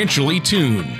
financially tuned.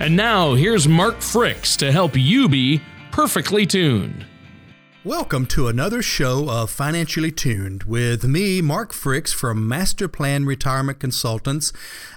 And now here's Mark Fricks to help you be perfectly tuned. Welcome to another show of Financially Tuned with me, Mark Fricks from Master Plan Retirement Consultants,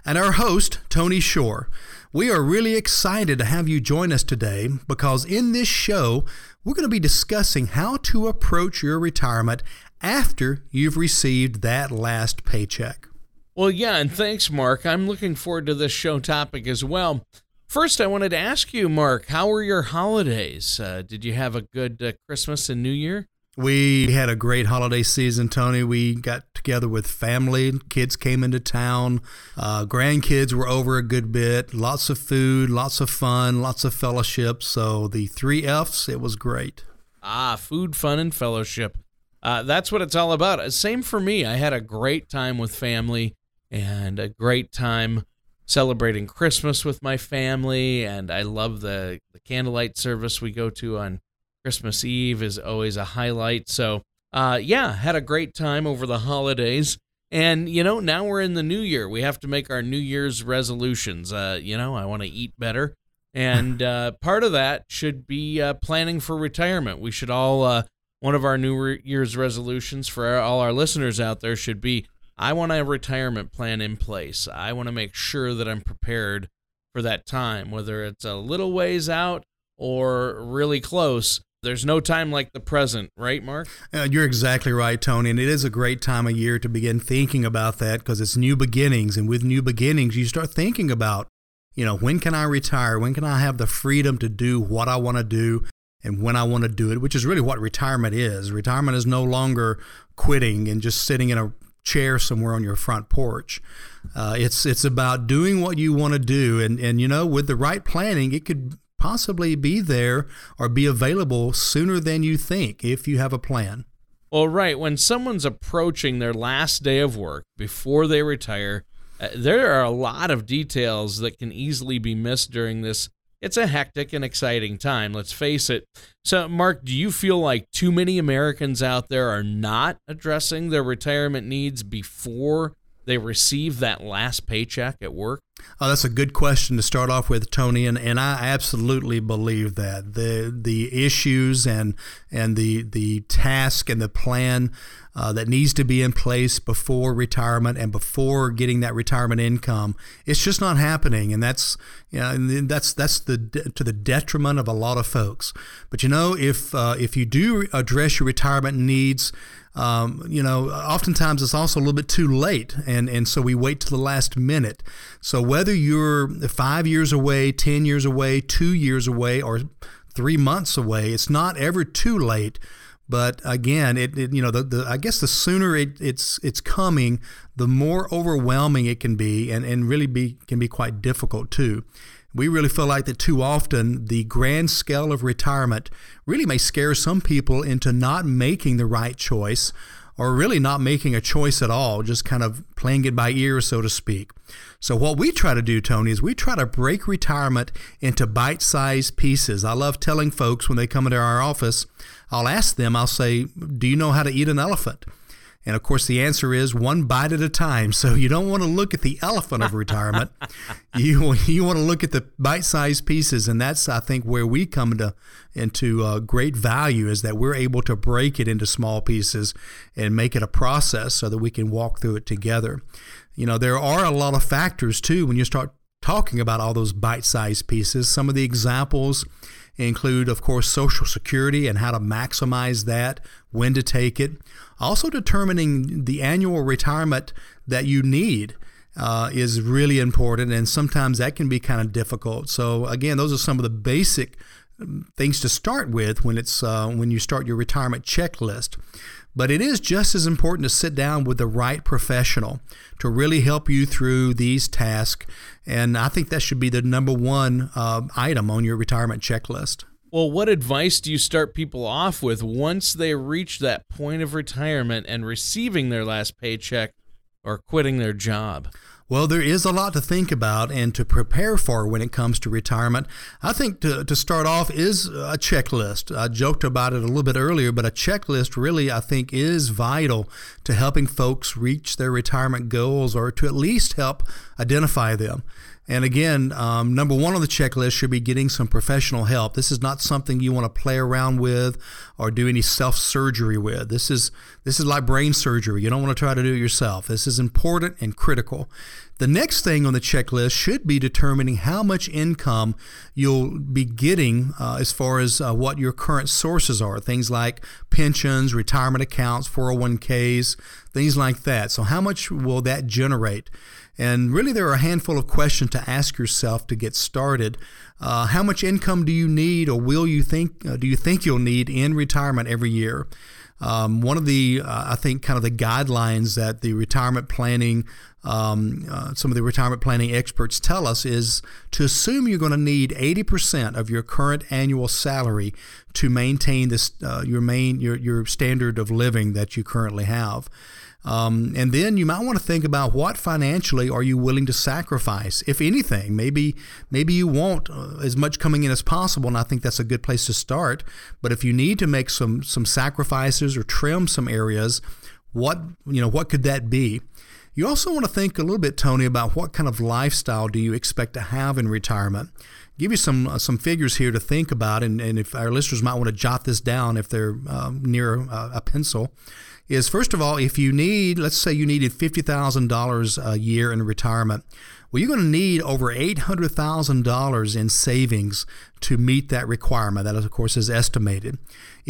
and our host, Tony Shore. We are really excited to have you join us today because in this show, we're going to be discussing how to approach your retirement after you've received that last paycheck. Well, yeah, and thanks, Mark. I'm looking forward to this show topic as well. First, I wanted to ask you, Mark, how were your holidays? Uh, did you have a good uh, Christmas and New Year? We had a great holiday season, Tony. We got together with family. Kids came into town. Uh, grandkids were over a good bit. Lots of food, lots of fun, lots of fellowship. So the three F's, it was great. Ah, food, fun, and fellowship. Uh, that's what it's all about. Uh, same for me. I had a great time with family and a great time celebrating Christmas with my family, and I love the the candlelight service we go to on Christmas Eve is always a highlight. So, uh, yeah, had a great time over the holidays. And, you know, now we're in the new year. We have to make our New Year's resolutions. Uh, you know, I want to eat better. And uh, part of that should be uh, planning for retirement. We should all, uh, one of our New Year's resolutions for all our listeners out there should be I want a retirement plan in place. I want to make sure that I'm prepared for that time, whether it's a little ways out or really close. There's no time like the present, right, Mark? Uh, you're exactly right, Tony. And it is a great time of year to begin thinking about that because it's new beginnings. And with new beginnings, you start thinking about, you know, when can I retire? When can I have the freedom to do what I want to do and when I want to do it, which is really what retirement is. Retirement is no longer quitting and just sitting in a chair somewhere on your front porch. Uh, it's it's about doing what you want to do, and and you know with the right planning, it could possibly be there or be available sooner than you think if you have a plan. Well, right when someone's approaching their last day of work before they retire, uh, there are a lot of details that can easily be missed during this it's a hectic and exciting time, let's face it. So, Mark, do you feel like too many Americans out there are not addressing their retirement needs before they receive that last paycheck at work? Oh, that's a good question to start off with, Tony, and, and I absolutely believe that the the issues and and the the task and the plan uh, that needs to be in place before retirement and before getting that retirement income. It's just not happening, and that's you know, that's that's the to the detriment of a lot of folks. But you know, if uh, if you do address your retirement needs, um, you know, oftentimes it's also a little bit too late, and and so we wait to the last minute. So whether you're five years away, ten years away, two years away, or three months away, it's not ever too late but again, it, it you know the, the I guess the sooner it, it's it's coming, the more overwhelming it can be, and, and really be can be quite difficult too. We really feel like that too often the grand scale of retirement really may scare some people into not making the right choice or really not making a choice at all, just kind of playing it by ear, so to speak. So, what we try to do, Tony, is we try to break retirement into bite sized pieces. I love telling folks when they come into our office, I'll ask them, I'll say, Do you know how to eat an elephant? And of course, the answer is one bite at a time. So you don't want to look at the elephant of retirement. you you want to look at the bite-sized pieces, and that's I think where we come into into uh, great value is that we're able to break it into small pieces and make it a process so that we can walk through it together. You know, there are a lot of factors too when you start talking about all those bite sized pieces. Some of the examples include, of course, Social Security and how to maximize that, when to take it. Also, determining the annual retirement that you need. Uh, is really important, and sometimes that can be kind of difficult. So, again, those are some of the basic um, things to start with when it's uh, when you start your retirement checklist. But it is just as important to sit down with the right professional to really help you through these tasks. And I think that should be the number one uh, item on your retirement checklist. Well, what advice do you start people off with once they reach that point of retirement and receiving their last paycheck or quitting their job? Well, there is a lot to think about and to prepare for when it comes to retirement. I think to, to start off is a checklist. I joked about it a little bit earlier, but a checklist really, I think, is vital to helping folks reach their retirement goals or to at least help identify them. And again, um, number one on the checklist should be getting some professional help. This is not something you want to play around with or do any self surgery with. This is this is like brain surgery. You don't want to try to do it yourself. This is important and critical. The next thing on the checklist should be determining how much income you'll be getting uh, as far as uh, what your current sources are. Things like pensions, retirement accounts, 401ks, things like that. So, how much will that generate? And really, there are a handful of questions to ask yourself to get started. Uh, how much income do you need, or will you think uh, do you think you'll need in retirement every year? Um, one of the, uh, I think, kind of the guidelines that the retirement planning, um, uh, some of the retirement planning experts tell us is to assume you're going to need 80% of your current annual salary to maintain this uh, your main your your standard of living that you currently have. Um, and then you might want to think about what financially are you willing to sacrifice, if anything. Maybe maybe you want uh, as much coming in as possible, and I think that's a good place to start. But if you need to make some some sacrifices or trim some areas, what you know what could that be? You also want to think a little bit, Tony, about what kind of lifestyle do you expect to have in retirement. Give you some uh, some figures here to think about, and, and if our listeners might want to jot this down if they're um, near uh, a pencil is first of all, if you need, let's say you needed $50,000 a year in retirement, well, you're going to need over $800,000 in savings to meet that requirement. That, of course, is estimated.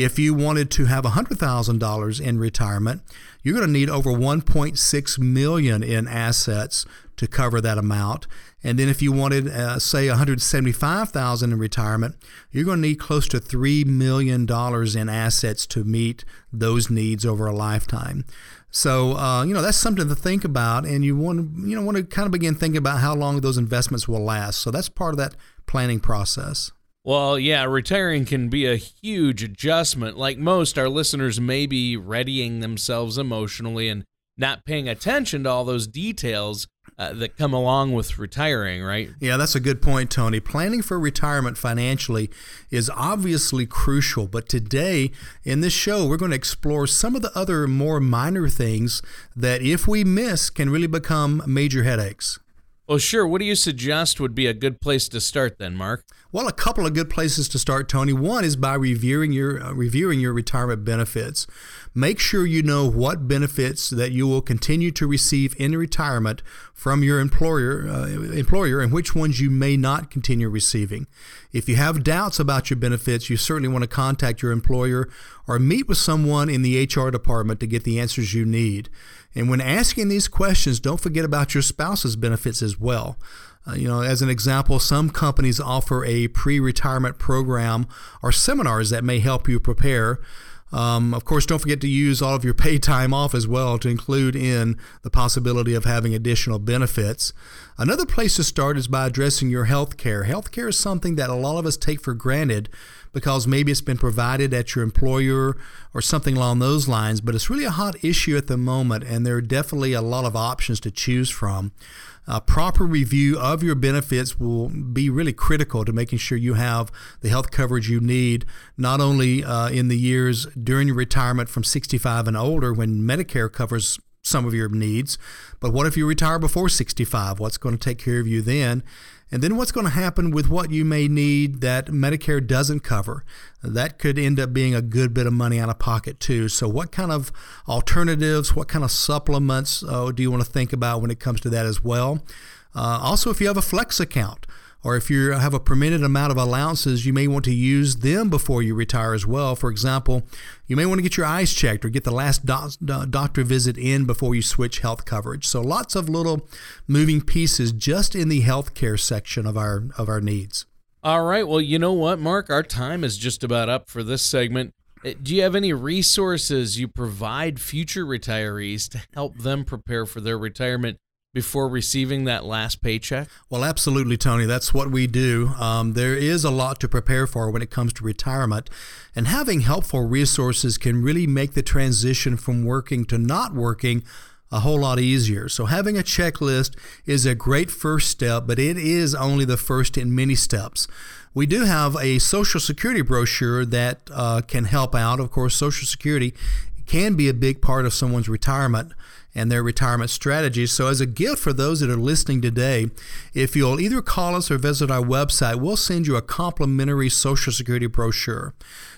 If you wanted to have $100,000 in retirement, you're going to need over 1.6 million in assets to cover that amount. And then if you wanted, uh, say, 175,000 in retirement, you're going to need close to $3 million in assets to meet those needs over a lifetime. So uh, you know that's something to think about, and you want to you know want to kind of begin thinking about how long those investments will last. So that's part of that planning process. Well, yeah, retiring can be a huge adjustment. Like most, our listeners may be readying themselves emotionally and not paying attention to all those details uh, that come along with retiring, right? Yeah, that's a good point, Tony. Planning for retirement financially is obviously crucial, but today in this show, we're going to explore some of the other more minor things that, if we miss, can really become major headaches. Well, sure. What do you suggest would be a good place to start then, Mark? Well, a couple of good places to start, Tony. One is by reviewing your uh, reviewing your retirement benefits. Make sure you know what benefits that you will continue to receive in retirement from your employer, uh, employer and which ones you may not continue receiving. If you have doubts about your benefits, you certainly want to contact your employer or meet with someone in the HR department to get the answers you need. And when asking these questions, don't forget about your spouse's benefits as well. Uh, you know, as an example, some companies offer a pre retirement program or seminars that may help you prepare. Um, of course, don't forget to use all of your paid time off as well to include in the possibility of having additional benefits. Another place to start is by addressing your health care. Health care is something that a lot of us take for granted because maybe it's been provided at your employer or something along those lines, but it's really a hot issue at the moment, and there are definitely a lot of options to choose from. A proper review of your benefits will be really critical to making sure you have the health coverage you need, not only uh, in the years during your retirement from 65 and older when Medicare covers some of your needs, but what if you retire before 65? What's going to take care of you then? And then what's going to happen with what you may need that Medicare doesn't cover? That could end up being a good bit of money out of pocket too. So, what kind of alternatives, what kind of supplements uh, do you want to think about when it comes to that as well? Uh, also, if you have a flex account, or if you have a permitted amount of allowances, you may want to use them before you retire as well. For example, you may want to get your eyes checked or get the last doctor visit in before you switch health coverage. So lots of little moving pieces just in the healthcare section of our of our needs. All right. Well, you know what, Mark? Our time is just about up for this segment. Uh, do you have any resources you provide future retirees to help them prepare for their retirement before receiving that last paycheck? Well, absolutely, Tony. That's what we do. Um, there is a lot to prepare for when it comes to retirement, and having helpful resources can really make the transition from working to not working a whole lot easier. So, having a checklist is a great first step, but it is only the first in many steps. We do have a Social Security brochure that uh, can help out. Of course, Social Security can be a big part of someone's retirement and their retirement strategies. So, as a gift for those that are listening today, if you'll either call us or visit our website, we'll send you a complimentary Social Security brochure.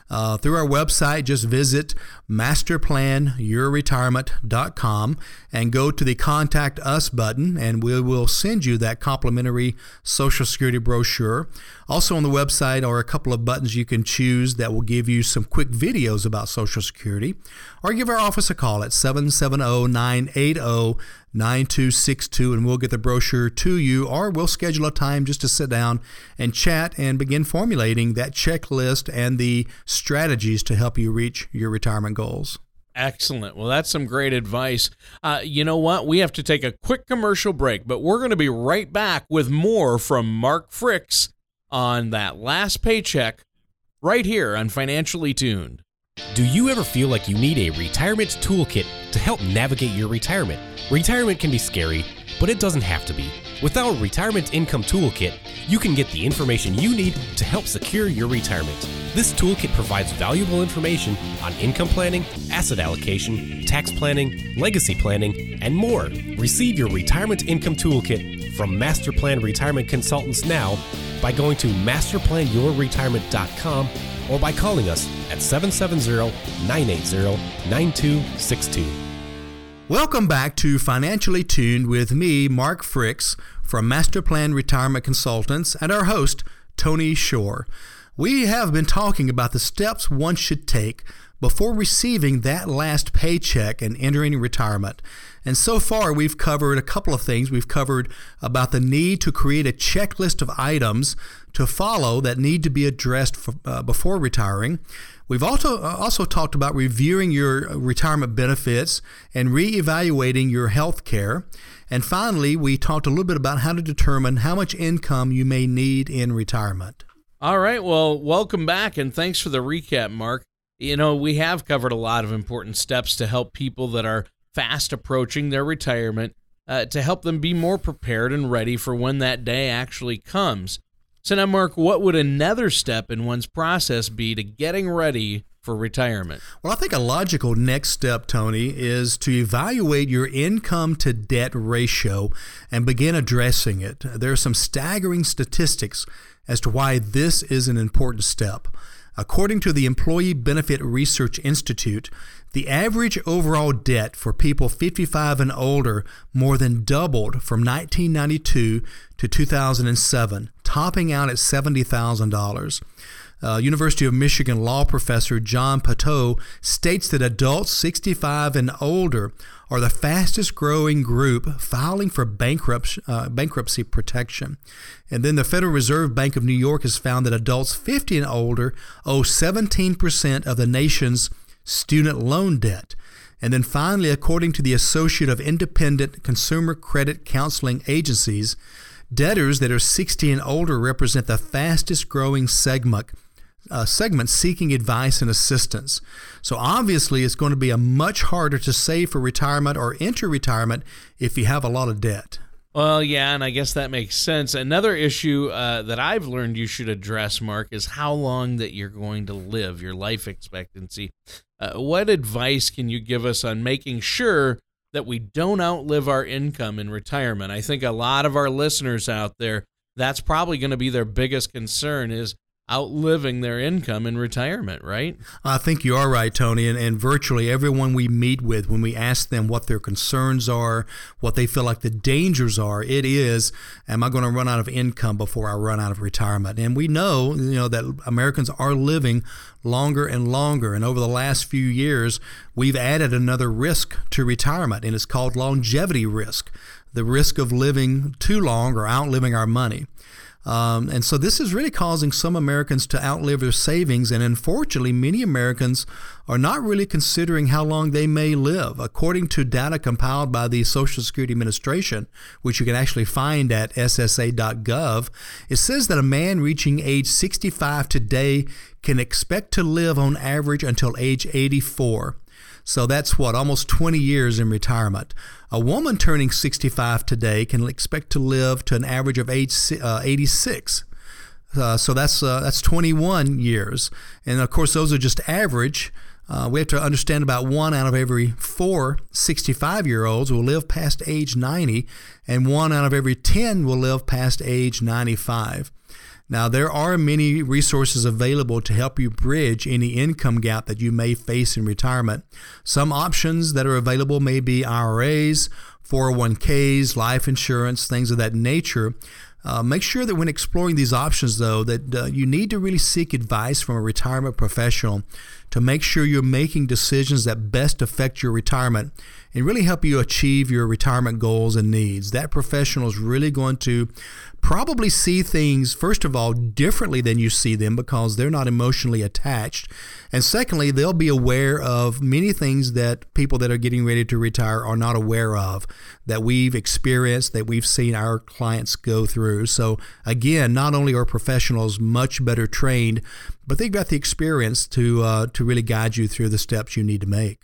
Uh, through our website, just visit masterplanyourretirement.com and go to the Contact Us button, and we will send you that complimentary Social Security brochure. Also, on the website are a couple of buttons you can choose that will give you some quick videos about Social Security, or give our office a call at 770 980 9262 and we'll get the brochure to you or we'll schedule a time just to sit down and chat and begin formulating that checklist and the strategies to help you reach your retirement goals. Excellent. Well, that's some great advice. Uh, you know what? We have to take a quick commercial break, but we're going to be right back with more from Mark Fricks on that last paycheck right here on Financially Tuned. Do you ever feel like you need a retirement toolkit to help navigate your retirement? Retirement can be scary, but it doesn't have to be. With our Retirement Income Toolkit, you can get the information you need to help secure your retirement. This toolkit provides valuable information on income planning, asset allocation, tax planning, legacy planning, and more. Receive your Retirement Income Toolkit from Masterplan Retirement Consultants now by going to masterplanyourretirement.com or by calling us at 770 980 9262. Welcome back to Financially Tuned with me, Mark Fricks from Master Plan Retirement Consultants, and our host, Tony Shore. We have been talking about the steps one should take before receiving that last paycheck and entering retirement. And so far, we've covered a couple of things. We've covered about the need to create a checklist of items to follow that need to be addressed for, uh, before retiring. We've also uh, also talked about reviewing your retirement benefits and reevaluating your health care. And finally, we talked a little bit about how to determine how much income you may need in retirement. All right. Well, welcome back and thanks for the recap, Mark. You know, we have covered a lot of important steps to help people that are fast approaching their retirement uh, to help them be more prepared and ready for when that day actually comes. So now, Mark, what would another step in one's process be to getting ready for retirement? Well, I think a logical next step, Tony, is to evaluate your income to debt ratio and begin addressing it. There are some staggering statistics as to why this is an important step. According to the Employee Benefit Research Institute, the average overall debt for people 55 and older more than doubled from 1992 to 2007, topping out at $70,000. Uh, University of Michigan law professor John Pottow states that adults 65 and older are the fastest growing group filing for uh, bankruptcy protection. And then the Federal Reserve Bank of New York has found that adults 50 and older owe 17% of the nation's student loan debt. And then finally, according to the Associate of Independent Consumer Credit Counseling Agencies, debtors that are 60 and older represent the fastest growing segment uh, segment seeking advice and assistance. So obviously, it's going to be a much harder to save for retirement or enter retirement if you have a lot of debt. Well, yeah, and I guess that makes sense. Another issue uh, that I've learned you should address, Mark, is how long that you're going to live, your life expectancy. Uh, what advice can you give us on making sure that we don't outlive our income in retirement? I think a lot of our listeners out there, that's probably going to be their biggest concern is outliving their income in retirement, right? I think you are right, Tony. And, and virtually everyone we meet with, when we ask them what their concerns are, what they feel like the dangers are, it is, am I going to run out of income before I run out of retirement? And we know, you know, that Americans are living longer and longer. And over the last few years, we've added another risk to retirement, and it's called longevity risk the risk of living too long or outliving our money. Um, and so this is really causing some Americans to outlive their savings. And unfortunately, many Americans are not really considering how long they may live. According to data compiled by the Social Security Administration, which you can actually find at ssa.gov, it says that a man reaching age 65 today can expect to live on average until age 84. So that's what, almost 20 years in retirement. A woman turning 65 today can expect to live to an average of age uh, 86. Uh, so that's uh, that's 21 years, and of course those are just average. Uh, we have to understand about one out of every four 65 year olds will live past age 90, and one out of every 10 will live past age 95. Now, there are many resources available to help you bridge any income gap that you may face in retirement. Some options that are available may be IRAs, 401ks, life insurance, things of that nature. Uh, make sure that when exploring these options, though, that uh, you need to really seek advice from a retirement professional to make sure you're making decisions that best affect your retirement and really help you achieve your retirement goals and needs. That professional is really going to probably see things, first of all, differently than you see them because they're not emotionally attached. And secondly, they'll be aware of many things that people that are getting ready to retire are not aware of, that we've experienced, that we've seen our clients go through. So, again, not only are professionals much better trained, but they've got the experience to, uh, to really guide you through the steps you need to make.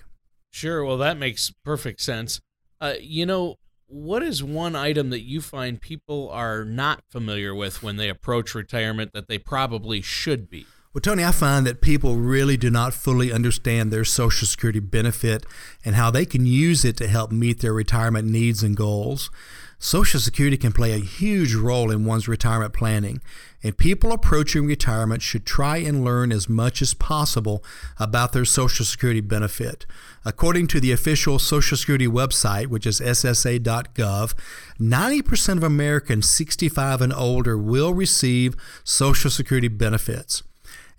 Sure. Well, that makes perfect sense. Uh, you know, what is one item that you find people are not familiar with when they approach retirement that they probably should be? Well, Tony, I find that people really do not fully understand their Social Security benefit and how they can use it to help meet their retirement needs and goals. Social Security can play a huge role in one's retirement planning, and people approaching retirement should try and learn as much as possible about their Social Security benefit. According to the official Social Security website, which is ssa.gov, 90% of Americans 65 and older will receive Social Security benefits.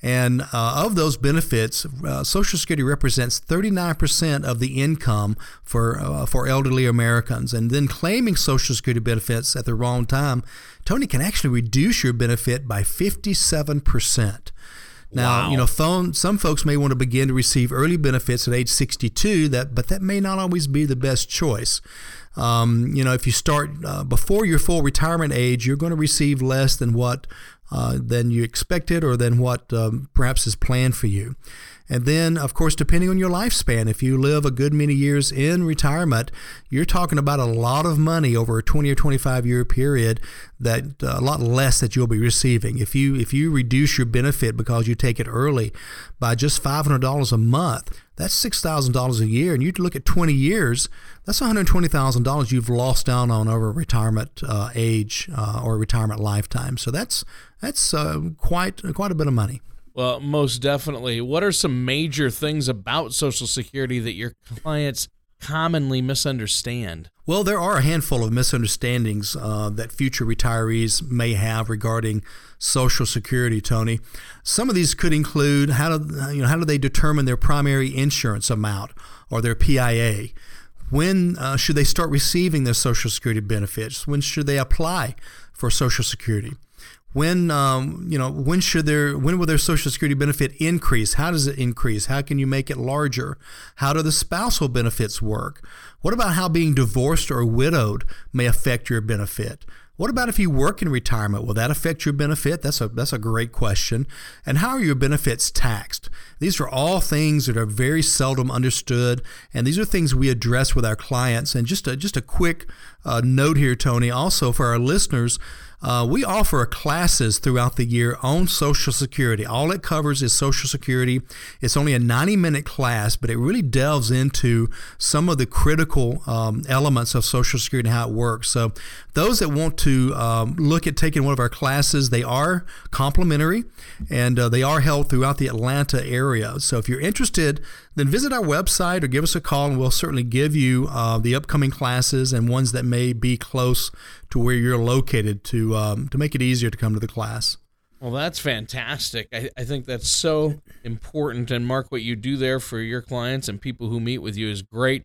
And uh, of those benefits, uh, Social Security represents 39% of the income for uh, for elderly Americans. And then claiming Social Security benefits at the wrong time, Tony can actually reduce your benefit by 57%. Now, wow. you know, phone, some folks may want to begin to receive early benefits at age 62, that, but that may not always be the best choice. Um, you know, if you start uh, before your full retirement age, you're going to receive less than what uh, than you expected or than what um, perhaps is planned for you. And then, of course, depending on your lifespan, if you live a good many years in retirement, you're talking about a lot of money over a 20 or 25 year period that uh, a lot less that you'll be receiving. If you if you reduce your benefit because you take it early by just $500 a month, that's $6,000 a year. And you look at 20 years, that's $120,000 you've lost down on over retirement uh, age uh, or retirement lifetime. So that's that's uh, quite quite a bit of money. Well, most definitely. What are some major things about Social Security that your clients commonly misunderstand? Well, there are a handful of misunderstandings uh, that future retirees may have regarding Social Security, Tony. Some of these could include how do, you know, how do they determine their primary insurance amount or their PIA? When uh, should they start receiving their Social Security benefits? When should they apply for Social Security? When um, you know when should their when will their social security benefit increase how does it increase how can you make it larger how do the spousal benefits work what about how being divorced or widowed may affect your benefit what about if you work in retirement? Will that affect your benefit? That's a that's a great question. And how are your benefits taxed? These are all things that are very seldom understood, and these are things we address with our clients. And just a, just a quick uh, note here, Tony, also for our listeners. Uh, we offer classes throughout the year on Social Security. All it covers is Social Security. It's only a 90 minute class, but it really delves into some of the critical um, elements of Social Security and how it works. So, those that want to um, look at taking one of our classes, they are complimentary and uh, they are held throughout the Atlanta area. So, if you're interested, then visit our website or give us a call, and we'll certainly give you uh, the upcoming classes and ones that may be close to where you're located to um, to make it easier to come to the class. Well, that's fantastic. I, I think that's so important. And Mark, what you do there for your clients and people who meet with you is great.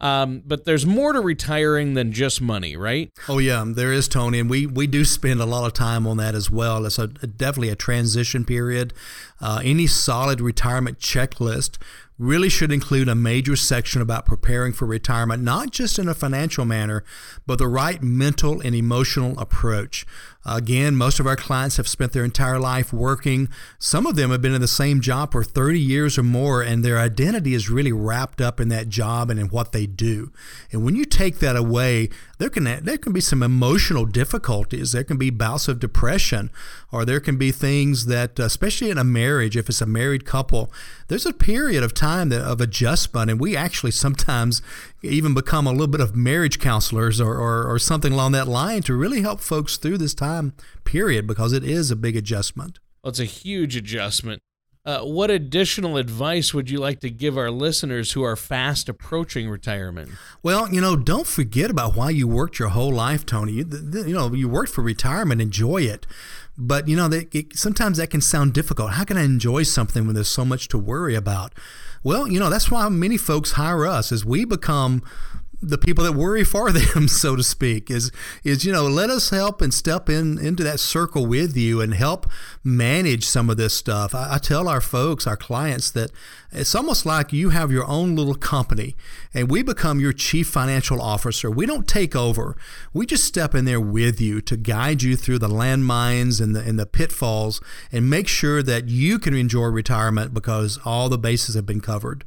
Um, but there's more to retiring than just money, right? Oh yeah, there is Tony, and we we do spend a lot of time on that as well. It's a, a definitely a transition period. Uh, any solid retirement checklist really should include a major section about preparing for retirement, not just in a financial manner, but the right mental and emotional approach. Again, most of our clients have spent their entire life working. Some of them have been in the same job for 30 years or more, and their identity is really wrapped up in that job and in what they do. And when you take that away, there can there can be some emotional difficulties. There can be bouts of depression, or there can be things that, uh, especially in a marriage, if it's a married couple, there's a period of time that, of adjustment, and we actually sometimes even become a little bit of marriage counselors or, or, or something along that line to really help folks through this time period because it is a big adjustment. Well, it's a huge adjustment. Uh, what additional advice would you like to give our listeners who are fast approaching retirement? Well, you know, don't forget about why you worked your whole life, Tony. You, you know, you worked for retirement, enjoy it. But, you know, they, it, sometimes that can sound difficult. How can I enjoy something when there's so much to worry about? Well, you know, that's why many folks hire us as we become the people that worry for them, so to speak, is is you know let us help and step in into that circle with you and help manage some of this stuff. I, I, tell our folks, our clients, that it's almost like you have your own little company, and we become your chief financial officer. We don't take over; we just step in there with you to guide you through the landmines and the and the pitfalls, and make sure that you can enjoy retirement because all the bases have been covered.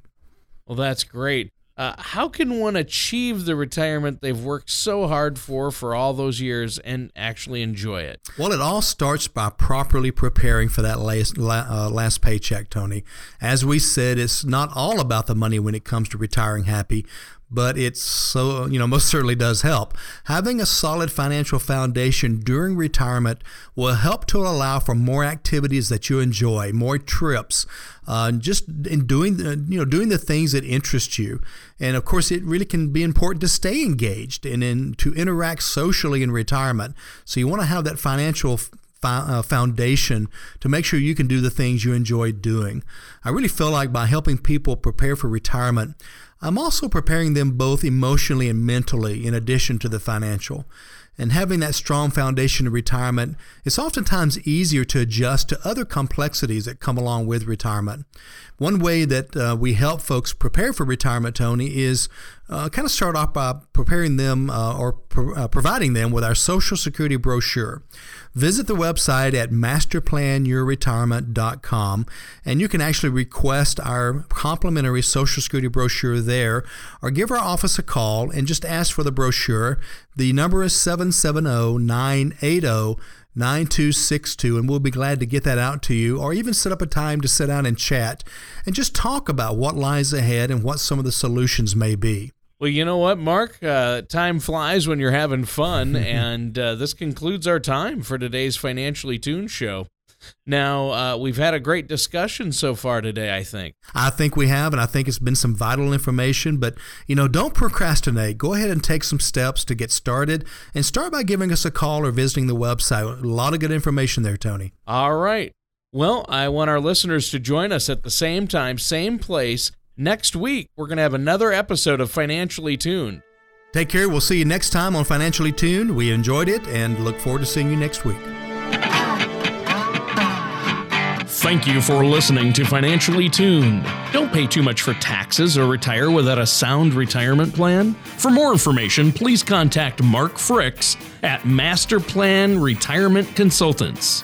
Well, that's great. Uh, how can one achieve the retirement they've worked so hard for for all those years and actually enjoy it? Well, it all starts by properly preparing for that last, uh, last paycheck, Tony. As we said, it's not all about the money when it comes to retiring happy, but it's so, you know, most certainly does help. Having a solid financial foundation during retirement will help to allow for more activities that you enjoy, more trips, uh, just in doing, the, you know, doing the things that interest you. And of course, it really can be important to stay engaged and in, to interact socially in retirement. So you want to have that financial foundation to make sure you can do the things you enjoy doing. I really feel like by helping people prepare for retirement, I'm also preparing them both emotionally and mentally in addition to the financial. And having that strong foundation of retirement, it's oftentimes easier to adjust to other complexities that come along with retirement. One way that uh, we help folks prepare for retirement, Tony, is uh, kind of start off by preparing them uh, or uh, providing them with our Social Security brochure. Visit the website at masterplanyourretirement.com and you can actually request our complimentary Social Security brochure there or give our office a call and just ask for the brochure. The number is 770 980 9262 and we'll be glad to get that out to you or even set up a time to sit down and chat and just talk about what lies ahead and what some of the solutions may be. Well, you know what, Mark? Uh, time flies when you're having fun, and uh, this concludes our time for today's Financially Tuned show. Now, uh, we've had a great discussion so far today, I think. I think we have, and I think it's been some vital information. But, you know, don't procrastinate. Go ahead and take some steps to get started and start by giving us a call or visiting the website. A lot of good information there, Tony. All right. Well, I want our listeners to join us at the same time, same place Next week, we're going to have another episode of Financially Tuned. Take care. We'll see you next time on Financially Tuned. We enjoyed it and look forward to seeing you next week. Thank you for listening to Financially Tuned. Don't pay too much for taxes or retire without a sound retirement plan. For more information, please contact Mark Fricks at Master Plan Retirement Consultants.